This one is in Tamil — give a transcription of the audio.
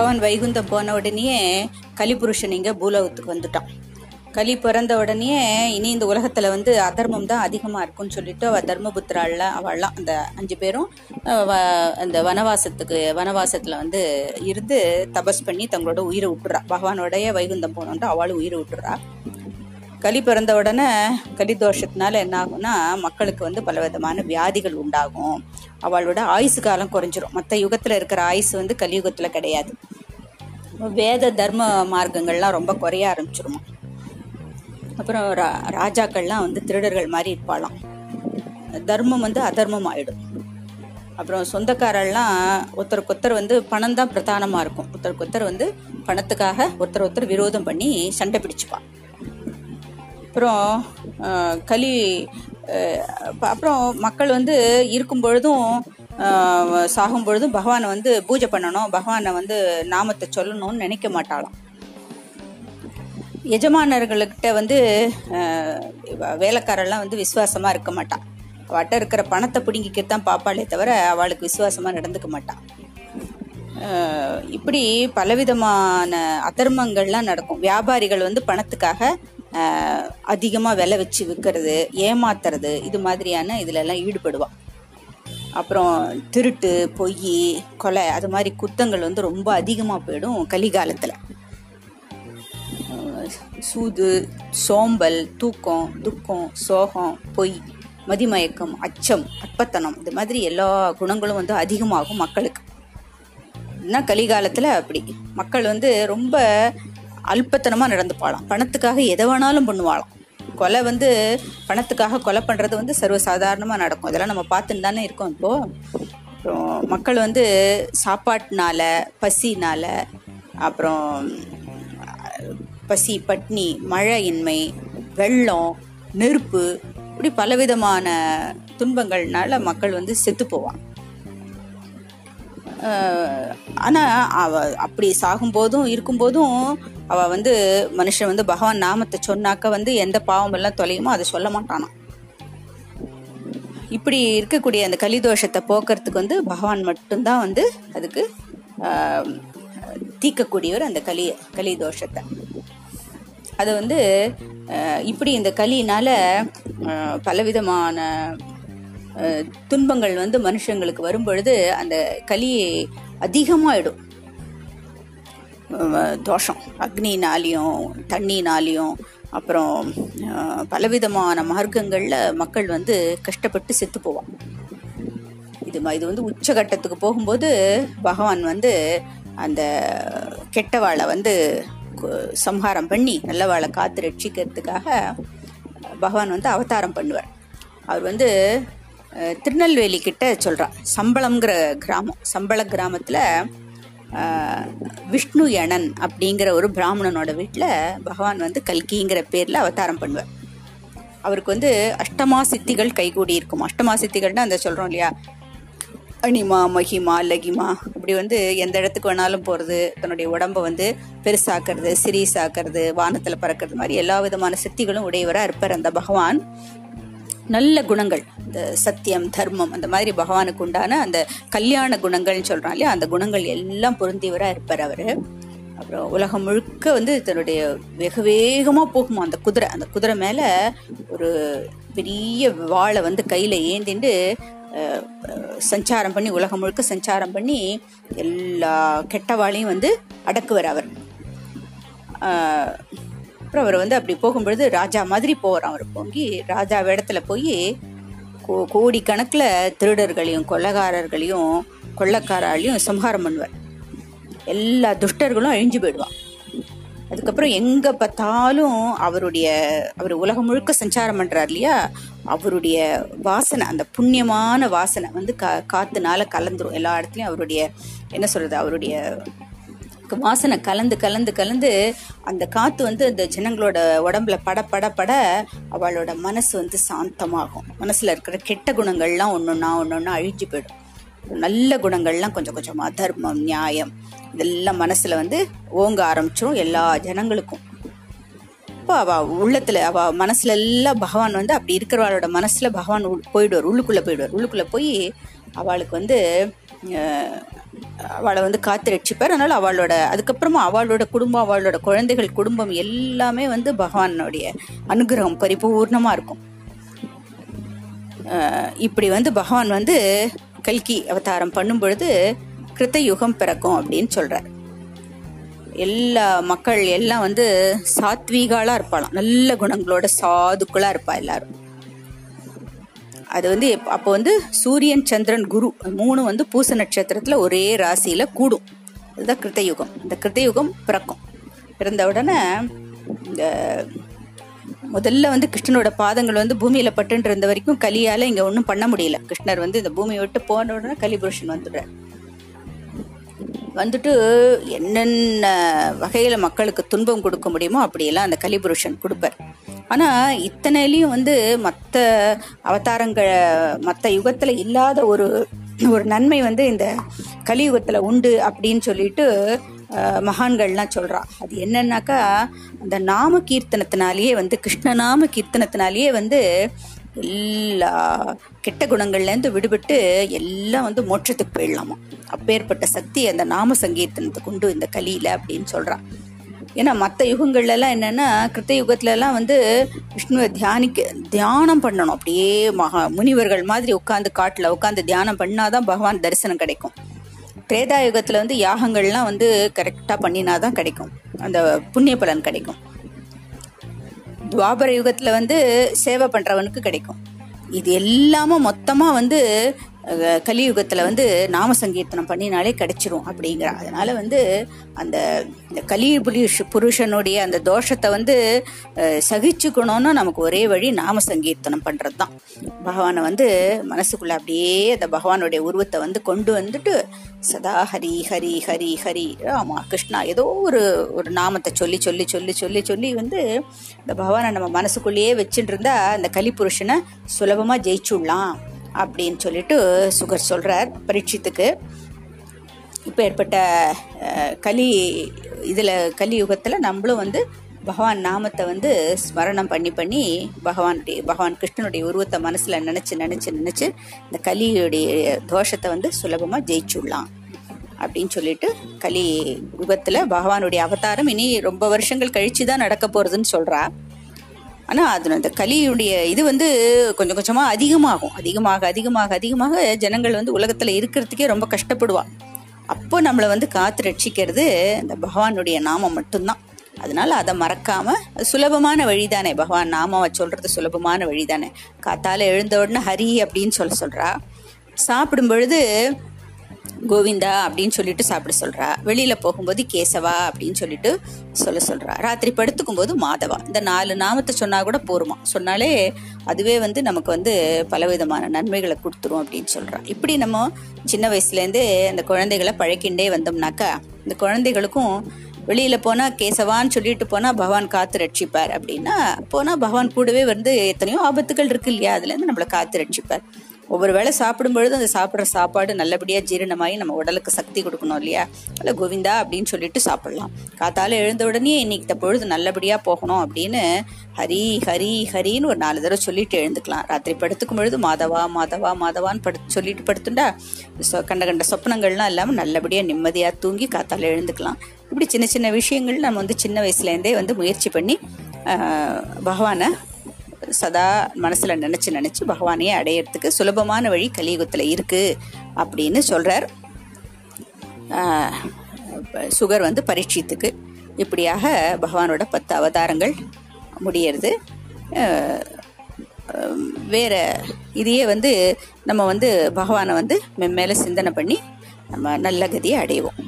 பகவான் வைகுந்தம் போன உடனேயே கலிபுருஷன் இங்கே பூலோகத்துக்கு வந்துட்டான். கலி பிறந்த உடனே இனி இந்த உலகத்தில் வந்து அதர்மம் தான் அதிகமாக இருக்கும்னு சொல்லிட்டு அவள் தர்மபுத்திராளில் அவள்லாம் அந்த அஞ்சு பேரும் வ- அந்த வனவாசத்துக்கு வனவாசத்தில் வந்து இருந்து தபஸ் பண்ணி தங்களோட உயிரை விட்டுறா. பகவானோடைய வைகுந்தம் போனோன்ட்டு அவளும் உயிரை விட்டுறா. கலி பிறந்த உடனே கலிதோஷத்தினால என்ன ஆகும்னா மக்களுக்கு வந்து பலவிதமான வியாதிகள் உண்டாகும். அவளோட ஆயுசு காலம் குறைஞ்சிரும். மற்ற யுகத்தில் இருக்கிற ஆயுசு வந்து கலியுகத்தில் கிடையாது. வேத தர்ம மார்க்கங்கள்லாம் ரொம்ப குறைய ஆரம்பிச்சிருமா. அப்புறம் ரா- ராஜாக்கள்லாம் வந்து திருடர்கள் மாதிரி இருப்பாளாம். தர்மம் வந்து அதர்மம் ஆயிடும். அப்புறம் சொந்தக்காரர்லாம் ஒருத்தருக்கு ஒருத்தர் வந்து பணம் தான் பிரதானமாக இருக்கும். ஒருத்தருக்கு ஒருத்தர் வந்து பணத்துக்காக ஒருத்தர் ஒருத்தர் விரோதம் பண்ணி சண்டை பிடிச்சுப்பா. அப்புறம் கலி அப்புறம் மக்கள் வந்து இருக்கும் பொழுதும் சாகும் பொழுதும் பகவானை வந்து பூஜை பண்ணணும். பகவானை வந்து நாமத்தை சொல்லணும்னு நினைக்க மாட்டாளாம். எஜமானர்கள்கிட்ட வந்து வேலைக்காரெல்லாம் வந்து விசுவாசமா இருக்க மாட்டான் அவட்ட இருக்கிற பணத்தை பிடுங்கிக்கத்தான் பாப்பாளே தவிர அவளுக்கு விசுவாசமா நடந்துக்க மாட்டான் இப்படி பலவிதமான அதர்மங்கள்லாம் நடக்கும். வியாபாரிகள் வந்து பணத்துக்காக அதிகமாக விலை வச்சு விற்கிறது ஏமாத்துறது இது மாதிரியான இதுலெல்லாம் ஈடுபடுவாள் ஈடுபடுவான் அப்புறம் திருட்டு பொய் கொலை அது மாதிரி குத்தங்கள் வந்து ரொம்ப அதிகமாக போயிடும் கலிகாலத்தில். சூது சோம்பல் தூக்கம் துக்கம் சோகம் பொய் மதிமயக்கம் அச்சம் அற்பத்தனம் இது மாதிரி எல்லா குணங்களும் வந்து அதிகமாகும் மக்களுக்கு. என்ன கலிகாலத்தில் அப்படி. மக்கள் வந்து ரொம்ப அல்பத்தனமாக நடந்துப்பாளாம். பணத்துக்காக எதை வேணாலும் பண்ணுவாளாம். கொலை வந்து பணத்துக்காக கொலை பண்ணுறது வந்து சர்வசாதாரணமாக நடக்கும். இதெல்லாம் நம்ம பார்த்துன்னு தானே இருக்கோம் இப்போது அப்புறம் மக்கள் வந்து சாப்பாட்டினால பசினால அப்புறம் பசி பட்னி மழையின்மை வெள்ளம் நெருப்பு இப்படி பலவிதமான துன்பங்கள்னால மக்கள் வந்து செத்து போவாங்க. ஆனால் அவ அப்படி சாகும்போதும் இருக்கும்போதும் அவ வந்து மனுஷன் வந்து பகவான் நாமத்தை சொன்னாக்க வந்து எந்த பாவம் எல்லாம் தொலையுமோ அதை சொல்ல மாட்டானான் இப்படி இருக்கக்கூடிய அந்த கலிதோஷத்தை போக்குறதுக்கு வந்து பகவான் மட்டும்தான் வந்து அதுக்கு தீக்கக்கூடியவர் அந்த கலி கலிதோஷத்தை அது வந்து இப்படி இந்த கலியினால பலவிதமான துன்பங்கள் வந்து மனுஷங்களுக்கு வரும்பொழுது அந்த கலி அதிகமாயிடும். தோஷம். அக்னினாலையும் தண்ணினாலையும் அப்புறம் பலவிதமான மார்க்கங்களில் மக்கள் வந்து கஷ்டப்பட்டு செத்து போவான் இது இது வந்து உச்சகட்டத்துக்கு போகும்போது பகவான் வந்து அந்த கெட்டவாளை வந்து சம்ஹாரம் பண்ணி நல்லவாளை காத்து ரட்சிக்கிறதுக்காக பகவான் வந்து அவதாரம் பண்ணுவார். அவர் வந்து திருநெல்வேலி கிட்ட சொல்கிறான் சம்பளம்ங்கிற கிராமம் சம்பள கிராமத்தில் விஷ்ணு யணன் அப்படிங்கிற ஒரு பிராமணனோட வீட்டில் பகவான் வந்து கல்கிங்கிற பேரில் அவதாரம் பண்ணுவார். அவருக்கு வந்து அஷ்டமா சித்திகள் கைகூடி இருக்கும். அஷ்டமா சித்திகள்னா அந்த சொல்கிறோம் இல்லையா? அனிமா மகிமா லகிமா. இப்படி வந்து எந்த இடத்துக்கு வேணாலும் போகிறது தன்னுடைய உடம்ப வந்து பெருசாக்குறது சிறீசாக்குறது வானத்தில் பறக்கிறது மாதிரி எல்லா விதமான சித்திகளும் உடையவராக இருப்பார் அந்த பகவான். நல்ல குணங்கள் இந்த சத்தியம் தர்மம் அந்த மாதிரி பகவானுக்கு உண்டான அந்த கல்யாண குணங்கள்னு சொல்கிறான் இல்லையா? அந்த குணங்கள் எல்லாம் பொருந்தியவராக இருப்பார் அவர். அப்புறம் உலகம் முழுக்க வந்து தன்னுடைய வெகு வேகமாக போகுமா அந்த குதிரை? அந்த குதிரை மேலே ஒரு பெரிய வாளை வந்து கையில் ஏந்திண்டு சஞ்சாரம் பண்ணி உலகம் முழுக்க சஞ்சாரம் பண்ணி எல்லா கெட்ட வாளையும் வந்து அடக்குவார் அவர். அப்புறம் அவர் வந்து அப்படி போகும்பொழுது ராஜா மாதிரி போகிறான் அவர் போங்கி ராஜா இடத்துல போய் கோ கோடிக்கணக்கில் திருடர்களையும் கொள்ளக்காரர்களையும் கொள்ளக்காராலையும் சம்ஹாரம் பண்ணுவார். எல்லா துஷ்டர்களும் அழிஞ்சு போயிடுவான். அதுக்கப்புறம் எங்கே பார்த்தாலும் அவருடைய அவர் உலகம் முழுக்க சஞ்சாரம் பண்ணுறார் இல்லையா? அவருடைய வாசனை அந்த புண்ணியமான வாசனை வந்து கா காத்துனால கலந்துரும். எல்லா இடத்துலையும் அவருடைய என்ன சொல்கிறது அவருடைய வாசனை கலந்து கலந்து கலந்து அந்த காற்று வந்து அந்த ஜனங்களோட உடம்புல பட பட பட அவளோட மனசு வந்து சாந்தமாகும். மனசில் இருக்கிற கெட்ட குணங்கள்லாம் ஒன்னொன்னா ஒன்னொன்னா அழிஞ்சு போயிடும். நல்ல குணங்கள்லாம் கொஞ்சம் கொஞ்சமாக தர்மம் நியாயம் இதெல்லாம் மனசில் வந்து ஓங்க ஆரம்பிச்சிரும் எல்லா ஜனங்களுக்கும். இப்போ அவ உள்ளத்தில் அவ மனசுல எல்லாம் பகவான் வந்து அப்படி இருக்கிறவளோட மனசில் பகவான் உள்- போயிடுவார் உள்ளுக்குள்ளே போயிடுவார். உள்ளுக்குள்ளே போய் அவளுக்கு வந்து அவளை வந்து காத்து ரட்சிப்பார். அதனால் அவளோட அதுக்கப்புறமா அவளோட குடும்பம் அவளோட குழந்தைகள் குடும்பம் எல்லாமே வந்து பகவானுடைய அனுகிரகம் பரிபூர்ணமாக இருக்கும். இப்படி வந்து பகவான் வந்து கல்கி அவதாரம் பண்ணும் பொழுது கிருத்தயுகம் பிறக்கும் அப்படின்னு சொல்றார். எல்லா மக்கள் எல்லாம் வந்து சாத்வீகாலா இருப்பாளாம். நல்ல குணங்களோட சாதுக்களா இருப்பா எல்லாரும். அது வந்து அப்போ வந்து சூரியன் சந்திரன் குரு மூணு வந்து பூச நட்சத்திரத்தில் ஒரே ராசியில் கூடும். இதுதான் கிருத்தயுகம். இந்த கிருத்தயுகம் பிறக்கும். பிறந்த உடனே இந்த முதல்ல வந்து கிருஷ்ணனோட பாதங்கள் வந்து பூமியில பட்டுன்னு இருந்த வரைக்கும் கலியால இங்க ஒன்றும் பண்ண முடியல. கிருஷ்ணர் வந்து இந்த பூமியை விட்டு போன உடனே கலிபுருஷன் வந்துடுறார். வந்துட்டு என்னென்ன வகையில் மக்களுக்கு துன்பம் கொடுக்க முடியுமோ அப்படியெல்லாம் அந்த கலிபுருஷன் கொடுப்பார். ஆனால் இத்தனையிலையும் வந்து மற்ற அவதாரங்கள் மற்ற யுகத்தில் இல்லாத ஒரு ஒரு நன்மை வந்து இந்த கலியுகத்தில் உண்டு அப்படின்னு சொல்லிட்டு மகான்கள்லாம் சொல்கிறான் அது என்னன்னாக்கா அந்த நாம கீர்த்தனத்தினாலேயே வந்து கிருஷ்ண நாம கீர்த்தனத்தினாலேயே வந்து எல்லா கெட்ட குணங்கள்லேருந்து விடுபட்டு எல்லாம் வந்து மோட்சத்துக்கு போயிடலாமா? அப்பேற்பட்ட சக்தி அந்த நாம சங்கீர்த்தனத்துக்கு உண்டு இந்த கலியில அப்படின்னு சொல்றான் ஏன்னா மற்ற யுகங்கள்லாம் என்னென்னா என்னன்னா கிருத்த யுகத்துலலாம் வந்து விஷ்ணுவை தியானிக்க தியானம் பண்ணணும். அப்படியே மகா முனிவர்கள் மாதிரி உட்காந்து காட்டில் உட்காந்து தியானம் பண்ணாதான் பகவான் தரிசனம் கிடைக்கும். திரேதா யுகத்தில் வந்து யாகங்கள்லாம் வந்து கரெக்டா பண்ணினாதான் கிடைக்கும். அந்த புண்ணிய பலன் கிடைக்கும். துவாபர யுகத்தில் வந்து சேவை பண்ணுறவனுக்கு கிடைக்கும். இது எல்லாமும் மொத்தமாக வந்து கலியுகத்தில் வந்து நாம சங்கீர்த்தனம் பண்ணினாலே கிடைச்சிரும் அப்படிங்கிற அதனால வந்து அந்த இந்த கலி புருஷனுடைய அந்த தோஷத்தை வந்து அஹ், சகிச்சுக்கணும்னா நமக்கு ஒரே வழி நாம சங்கீர்த்தனம் பண்ணுறது தான் பகவானை வந்து மனசுக்குள்ள அப்படியே அந்த பகவானுடைய உருவத்தை வந்து கொண்டு வந்துட்டு சதா ஹரி ஹரி ஹரி ஹரி ஆமா கிருஷ்ணா ஏதோ ஒரு ஒரு நாமத்தை சொல்லி சொல்லி சொல்லி சொல்லி சொல்லி வந்து இந்த பகவானை நம்ம மனசுக்குள்ளேயே வச்சுட்டு இருந்தா அந்த கலிபுருஷனை சுலபமாக ஜெயிச்சுடலாம். அப்படின்னு சொல்லிட்டு சுகர் சொல்கிறார் பரீட்சித்துக்கு. இப்போ ஏற்பட்ட கலி இதில் கலியுகத்தில் நம்மளும் வந்து பகவான் நாமத்தை வந்து ஸ்மரணம் பண்ணி பண்ணி பகவானுடைய பகவான் கிருஷ்ணனுடைய உருவத்தை மனசில் நினச்சி நினச்சி நினச்சி இந்த கலியுடைய தோஷத்தை வந்து சுலபமாக ஜெயிச்சுடலாம் அப்படின்னு சொல்லிட்டு கலி யுகத்தில் பகவானுடைய அவதாரம் இனி ரொம்ப வருஷங்கள் கழிச்சு தான் நடக்க போகிறதுன்னு சொல்கிறா ஆனால் அது அந்த கலியுடைய இது வந்து கொஞ்சம் கொஞ்சமாக அதிகமாகும். அதிகமாக அதிகமாக அதிகமாக ஜனங்கள் வந்து உலகத்தில் இருக்கிறதுக்கே ரொம்ப கஷ்டப்படுவாள் அப்போ நம்மளை வந்து காத்து ரட்சிக்கிறது இந்த பகவானுடைய நாமம் மட்டும்தான். அதனால் அதை மறக்காமல் சுலபமான சுலபமான வழிதானே. பகவான் நாமாவை சொல்கிறது சுலபமான வழிதானே. காத்தால் எழுந்த உடனே ஹரி அப்படின்னு சொல்ல சொல்கிறா சாப்பிடும் பொழுது கோவிந்தா அப்படின்னு சொல்லிட்டு சாப்பிட சொல்றா. வெளியில போகும்போது கேசவா அப்படின்னு சொல்லிட்டு சொல்ல சொல்றா. ராத்திரி படுத்துக்கும் போது மாதவா. இந்த நாலு நாமத்தை சொன்னா கூட போருமா. சொன்னாலே அதுவே வந்து நமக்கு வந்து பலவிதமான நன்மைகளை கொடுத்துரும் அப்படின்னு சொல்றா. இப்படி நம்ம சின்ன வயசுலேருந்தே அந்த குழந்தைகளை பழக்கிண்டே வந்தோம்னாக்கா இந்த குழந்தைகளுக்கும் வெளியில போனா கேசவான்னு சொல்லிட்டு போனா பகவான் காத்து ரட்சிப்பார் அப்படின்னா போனா பகவான் கூடவே வந்து எத்தனையோ ஆபத்துகள் இருக்கு இல்லையா? அதுல இருந்து நம்மளை காத்து ரட்சிப்பார். ஒவ்வொரு வேளை சாப்பிடும் பொழுது அந்த சாப்பிட்ற சாப்பாடு நல்லபடியாக ஜீரணமாகி நம்ம உடலுக்கு சக்தி கொடுக்கணும் இல்லையா? அதில் கோவிந்தா அப்படின்னு சொல்லிட்டு சாப்பிடலாம். காத்தால எழுந்த உடனே இன்னைக்கு பொழுது நல்லபடியாக போகணும் அப்படின்னு ஹரி ஹரி ஹரின்னு ஒரு நாலு தடவை சொல்லிட்டு எழுந்துக்கலாம். ராத்திரி படுத்துக்கும் பொழுது மாதவா மாதவா மாதவான்னு படு சொல்லிட்டு படுத்துண்டா சொ- கண்ட கண்ட சொப்பனங்கள்லாம் இல்லாமல் நல்லபடியாக நிம்மதியாக தூங்கி காத்தால எழுந்துக்கலாம். இப்படி சின்ன சின்ன விஷயங்கள் நம்ம வந்து சின்ன வயசுலேருந்தே வந்து முயற்சி பண்ணி பகவானை சதா மனசில் நினச்சி நினச்சி பகவானையே அடையிறதுக்கு சுலபமான வழி கலியுகத்தில் இருக்குது அப்படின்னு சொல்கிறார் சுகர் வந்து பரீட்சித்துக்கு இப்படியாக பகவானோட பத்து அவதாரங்கள் முடியறது. வேற இதையே வந்து நம்ம வந்து பகவானை வந்து மேலே சிந்தனை பண்ணி நம்ம நல்ல கதியை அடைவோம்.